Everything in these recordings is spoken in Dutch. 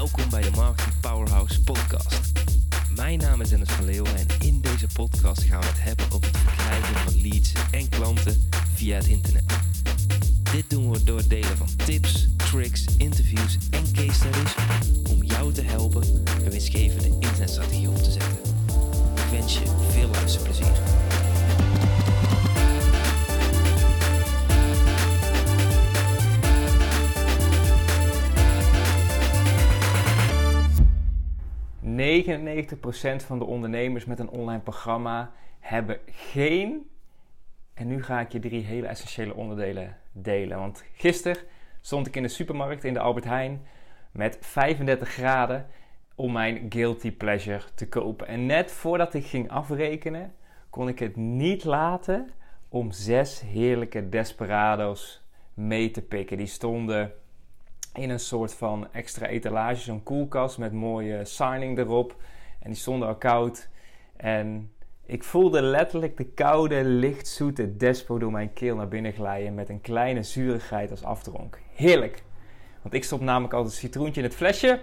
Welkom bij de Marketing Powerhouse podcast. Mijn naam is Dennis van Leeuwen en in deze podcast gaan we het hebben over het verkrijgen van leads en klanten via het internet. Dit doen we door het delen van tips, tricks, ...99% van de ondernemers met een online programma hebben geen... En nu ga ik je drie hele essentiële onderdelen delen. Want gisteren stond ik in de supermarkt in de Albert Heijn met 35 graden om mijn guilty pleasure te kopen. En net voordat ik ging afrekenen, kon ik het niet laten om zes heerlijke desperados mee te pikken. Die stonden in een soort van extra etalage, zo'n koelkast met mooie signing erop. En die stonden al koud. En ik voelde letterlijk de koude, lichtzoete despo door mijn keel naar binnen glijden met een kleine zurigheid als afdronk. Heerlijk! Want ik stop namelijk altijd een citroentje in het flesje.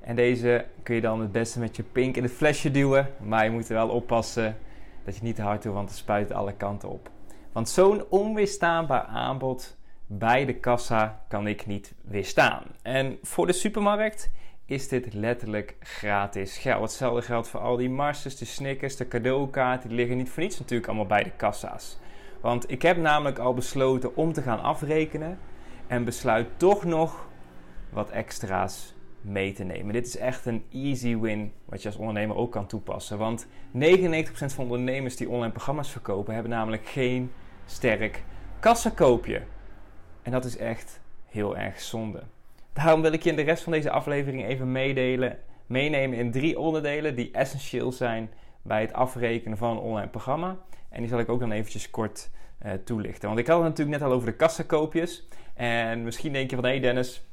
En deze kun je dan het beste met je pink in het flesje duwen. Maar je moet er wel oppassen dat je niet te hard doet, want het spuit alle kanten op. Want zo'n onweerstaanbaar aanbod bij de kassa kan ik niet weerstaan. En voor de supermarkt is dit letterlijk gratis geld. Hetzelfde geldt voor al die Mars's, de Snickers, de cadeaukaarten. Die liggen niet voor niets natuurlijk allemaal bij de kassa's. Want ik heb namelijk al besloten om te gaan afrekenen. En besluit toch nog wat extra's mee te nemen. Dit is echt een easy win wat je als ondernemer ook kan toepassen. Want 99% van de ondernemers die online programma's verkopen hebben namelijk geen sterk kassakoopje. En dat is echt heel erg zonde. Daarom wil ik je in de rest van deze aflevering even meedelen, meenemen in drie onderdelen die essentieel zijn bij het afrekenen van een online programma. En die zal ik ook dan eventjes kort uh, toelichten. Want ik had het natuurlijk net al over de kassakoopjes. En misschien denk je van, hé hey Dennis,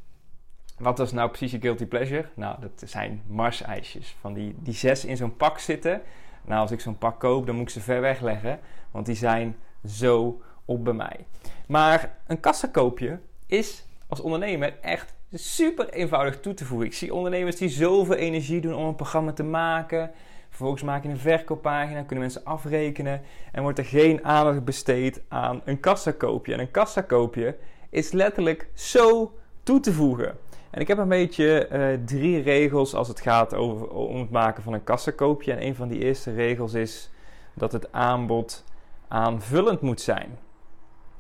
wat was nou precies je guilty pleasure? Nou, dat zijn Mars-ijsjes. Van die, die zes in zo'n pak zitten. Nou, als ik zo'n pak koop, dan moet ik ze ver weg leggen. Want die zijn zo op bij mij. Maar een kassakoopje is als ondernemer echt super eenvoudig toe te voegen. Ik zie ondernemers die zoveel energie doen om een programma te maken. Vervolgens maak je een verkooppagina, kunnen mensen afrekenen en wordt er geen aandacht besteed aan een kassakoopje. En een kassakoopje is letterlijk zo toe te voegen. En ik heb een beetje uh, drie regels als het gaat over, om het maken van een kassakoopje. En een van die eerste regels is dat het aanbod aanvullend moet zijn.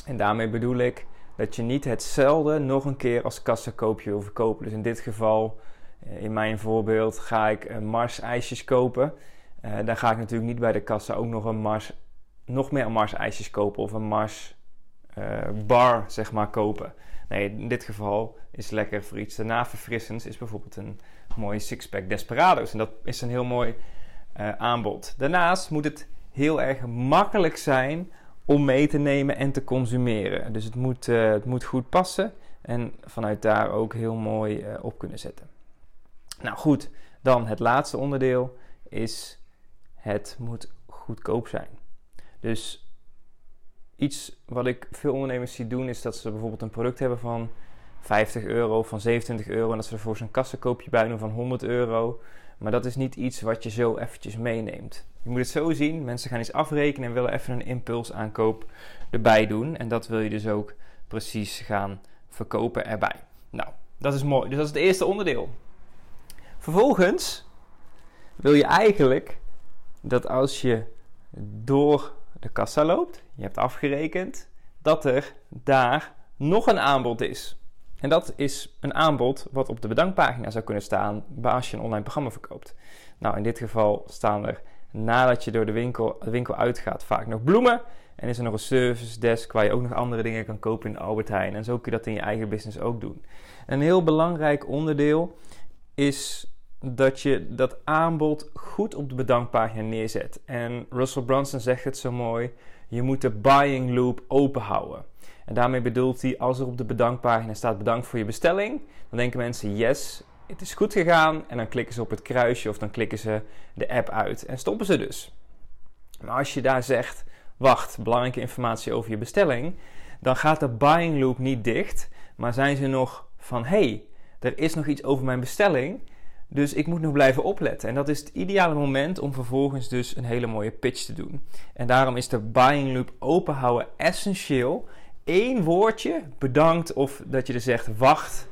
En daarmee bedoel ik dat je niet hetzelfde nog een keer als kassakoopje wil verkopen. Dus in dit geval, eh, in mijn voorbeeld, ga ik Mars ijsjes kopen. Uh, dan ga ik natuurlijk niet bij de kassa ook nog een Mars, nog meer Mars ijsjes kopen of een Mars uh, bar, zeg maar, kopen. Nee, in dit geval is lekker voor iets daarna verfrissends is bijvoorbeeld een mooie sixpack Desperados. En dat is een heel mooi aanbod. Daarnaast moet het heel erg makkelijk zijn om mee te nemen en te consumeren. Dus het moet, uh, het moet goed passen en vanuit daar ook heel mooi uh, op kunnen zetten. Nou goed, dan het laatste onderdeel is het moet goedkoop zijn. Dus iets wat ik veel ondernemers zie doen is dat ze bijvoorbeeld een product hebben van 50 euro, van 27 euro en dat ze er voor zo'n kassenkoopje bij doen van 100 euro. Maar dat is niet iets wat je zo eventjes meeneemt. Je moet het zo zien, mensen gaan iets afrekenen en willen even een impulsaankoop erbij doen. En dat wil je dus ook precies gaan verkopen erbij. Nou, dat is mooi. Dus dat is het eerste onderdeel. Vervolgens wil je eigenlijk dat als je door de kassa loopt, je hebt afgerekend, dat er daar nog een aanbod is. En dat is een aanbod wat op de bedankpagina zou kunnen staan als je een online programma verkoopt. Nou, in dit geval staan er nadat je door de winkel, winkel uitgaat vaak nog bloemen. En is er nog een service desk waar je ook nog andere dingen kan kopen in Albert Heijn. En zo kun je dat in je eigen business ook doen. Een heel belangrijk onderdeel is dat je dat aanbod goed op de bedankpagina neerzet. En Russell Brunson zegt het zo mooi: je moet de buying loop open houden. En daarmee bedoelt hij, als er op de bedankpagina staat bedankt voor je bestelling, dan denken mensen yes, het is goed gegaan. En dan klikken ze op het kruisje of dan klikken ze de app uit en stoppen ze dus. Maar als je daar zegt, wacht, belangrijke informatie over je bestelling, dan gaat de buying loop niet dicht, maar zijn ze nog van hey, er is nog iets over mijn bestelling. Dus ik moet nog blijven opletten. En dat is het ideale moment om vervolgens dus een hele mooie pitch te doen. En daarom is de buying loop openhouden essentieel. Eén woordje, bedankt of dat je er zegt wacht,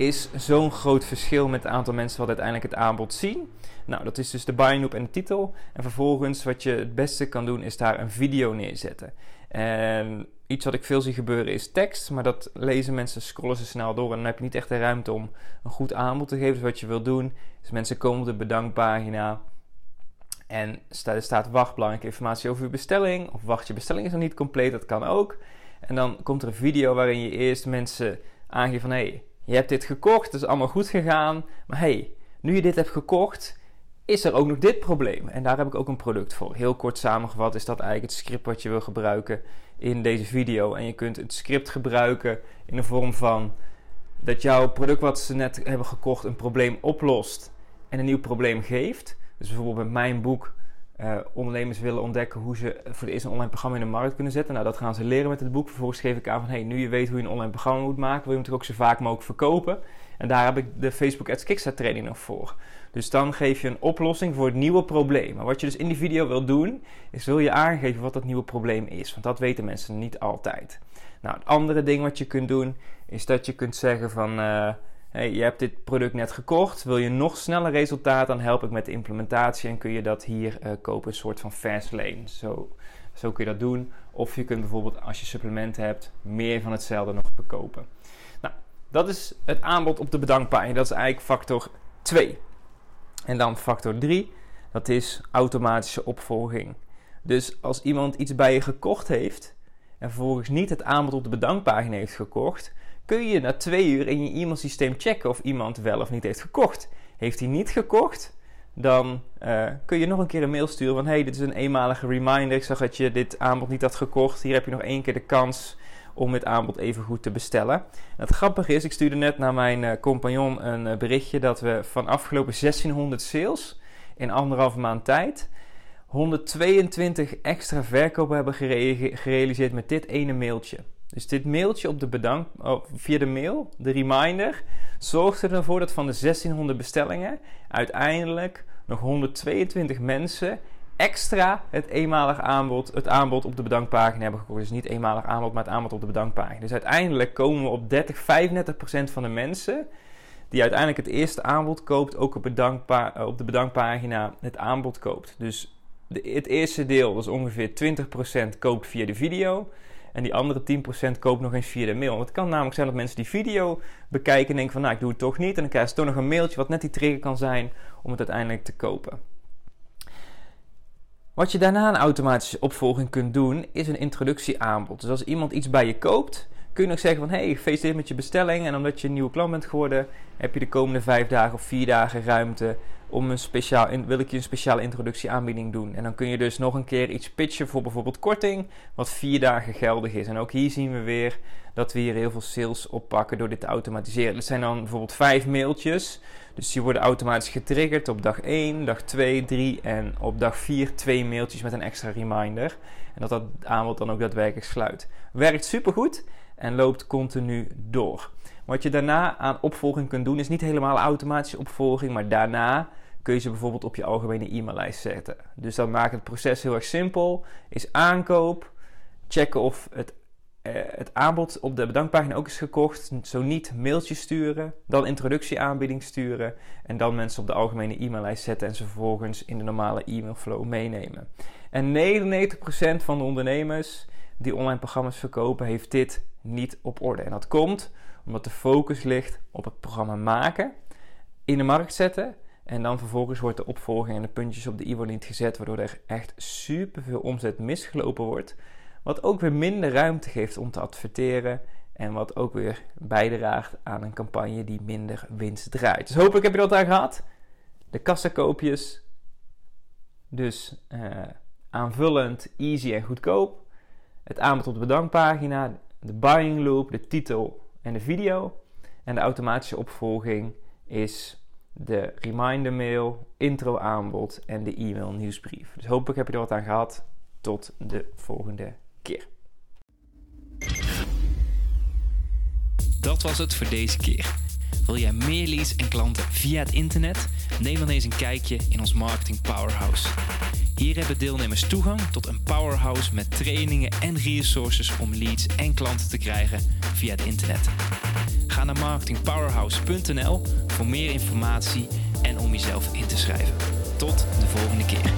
is zo'n groot verschil met het aantal mensen wat uiteindelijk het aanbod zien. Nou, dat is dus de buying loop en de titel. En vervolgens wat je het beste kan doen is daar een video neerzetten. En iets wat ik veel zie gebeuren is tekst, maar dat lezen mensen, scrollen ze snel door en dan heb je niet echt de ruimte om een goed aanbod te geven. Dus wat je wil doen, is mensen komen op de bedankpagina en er staat wacht belangrijke informatie over je bestelling, of wacht je bestelling is nog niet compleet, dat kan ook. En dan komt er een video waarin je eerst mensen aangeeft van hé, hey, je hebt dit gekocht, het is allemaal goed gegaan, maar hey, nu je dit hebt gekocht, is er ook nog dit probleem. En daar heb ik ook een product voor. Heel kort samengevat is dat eigenlijk het script wat je wil gebruiken in deze video. En je kunt het script gebruiken in de vorm van dat jouw product wat ze net hebben gekocht een probleem oplost en een nieuw probleem geeft. Dus bijvoorbeeld met mijn boek uh, ondernemers willen ontdekken hoe ze voor de eerste een online programma in de markt kunnen zetten. Nou, dat gaan ze leren met het boek. Vervolgens geef ik aan van, hey, nu je weet hoe je een online programma moet maken, wil je toch ook zo vaak mogelijk verkopen. En daar heb ik de Facebook Ads Kickstart training nog voor. Dus dan geef je een oplossing voor het nieuwe probleem. Maar wat je dus in die video wil doen, is wil je aangeven wat dat nieuwe probleem is. Want dat weten mensen niet altijd. Nou, het andere ding wat je kunt doen, is dat je kunt zeggen van... Uh, hey, je hebt dit product net gekocht, wil je nog sneller resultaat, dan help ik met de implementatie en kun je dat hier uh, kopen, een soort van fast lane. Zo, zo kun je dat doen. Of je kunt bijvoorbeeld, als je supplementen hebt, meer van hetzelfde nog verkopen. Nou, dat is het aanbod op de bedankpagina. Dat is eigenlijk factor 2. En dan factor 3, dat is automatische opvolging. Dus als iemand iets bij je gekocht heeft en vervolgens niet het aanbod op de bedankpagina heeft gekocht, kun je na twee uur in je e-mailsysteem checken of iemand wel of niet heeft gekocht. Heeft hij niet gekocht, dan uh, kun je nog een keer een mail sturen van hey, dit is een eenmalige reminder. Ik zag dat je dit aanbod niet had gekocht. Hier heb je nog één keer de kans om het aanbod even goed te bestellen. En het grappige is, ik stuurde net naar mijn uh, compagnon een uh, berichtje dat we van afgelopen 1600 sales in anderhalve maand tijd 122 extra verkopen hebben gere gerealiseerd met dit ene mailtje. Dus dit mailtje op de bedank, oh, via de mail, de reminder, zorgde ervoor dat van de 1600 bestellingen uiteindelijk nog 122 mensen extra het eenmalig aanbod, het aanbod op de bedankpagina hebben gekocht. Dus niet eenmalig aanbod, maar het aanbod op de bedankpagina. Dus uiteindelijk komen we op 30, 35% van de mensen die uiteindelijk het eerste aanbod koopt, ook op, bedankpa op de bedankpagina het aanbod koopt. Dus de, het eerste deel, dat is ongeveer 20%, koopt via de video. En die andere 10% koopt nog eens via de mail. Want het kan namelijk zijn dat mensen die video bekijken en denken van nou ik doe het toch niet. En dan krijgen ze toch nog een mailtje wat net die trigger kan zijn om het uiteindelijk te kopen. Wat je daarna een automatische opvolging kunt doen, is een introductieaanbod. Dus als iemand iets bij je koopt, kun je nog zeggen van... hey, gefeliciteerd met je bestelling en omdat je een nieuwe klant bent geworden... heb je de komende vijf dagen of vier dagen ruimte om een speciaal... wil ik je een speciale introductieaanbieding doen. En dan kun je dus nog een keer iets pitchen voor bijvoorbeeld korting... wat vier dagen geldig is. En ook hier zien we weer dat we hier heel veel sales oppakken door dit te automatiseren. Dat zijn dan bijvoorbeeld vijf mailtjes... Dus die worden automatisch getriggerd op dag 1, dag 2, 3 en op dag 4 twee mailtjes met een extra reminder. En dat dat aanbod dan ook daadwerkelijk sluit. Werkt supergoed en loopt continu door. Wat je daarna aan opvolging kunt doen is niet helemaal automatische opvolging, maar daarna kun je ze bijvoorbeeld op je algemene e-maillijst zetten. Dus dat maakt het proces heel erg simpel. Is aankoop, checken of het uh, het aanbod op de bedankpagina ook is gekocht. Zo niet, mailtjes sturen, dan introductieaanbieding sturen en dan mensen op de algemene e-maillijst zetten en ze vervolgens in de normale e-mailflow meenemen. En 99% van de ondernemers die online programma's verkopen, heeft dit niet op orde. En dat komt omdat de focus ligt op het programma maken, in de markt zetten en dan vervolgens wordt de opvolging en de puntjes op de e-mail gezet, waardoor er echt superveel omzet misgelopen wordt. Wat ook weer minder ruimte geeft om te adverteren. En wat ook weer bijdraagt aan een campagne die minder winst draait. Dus hopelijk heb je dat daar gehad. De kassakoopjes. Dus uh, aanvullend, easy en goedkoop. Het aanbod op de bedankpagina. De buying loop, de titel en de video. En de automatische opvolging is de reminder mail, intro aanbod en de e-mail nieuwsbrief. Dus hopelijk heb je er wat aan gehad. Tot de volgende keer. Dat was het voor deze keer. Wil jij meer leads en klanten via het internet? Neem dan eens een kijkje in ons Marketing Powerhouse. Hier hebben deelnemers toegang tot een powerhouse met trainingen en resources om leads en klanten te krijgen via het internet. Ga naar marketingpowerhouse.nl voor meer informatie en om jezelf in te schrijven. Tot de volgende keer.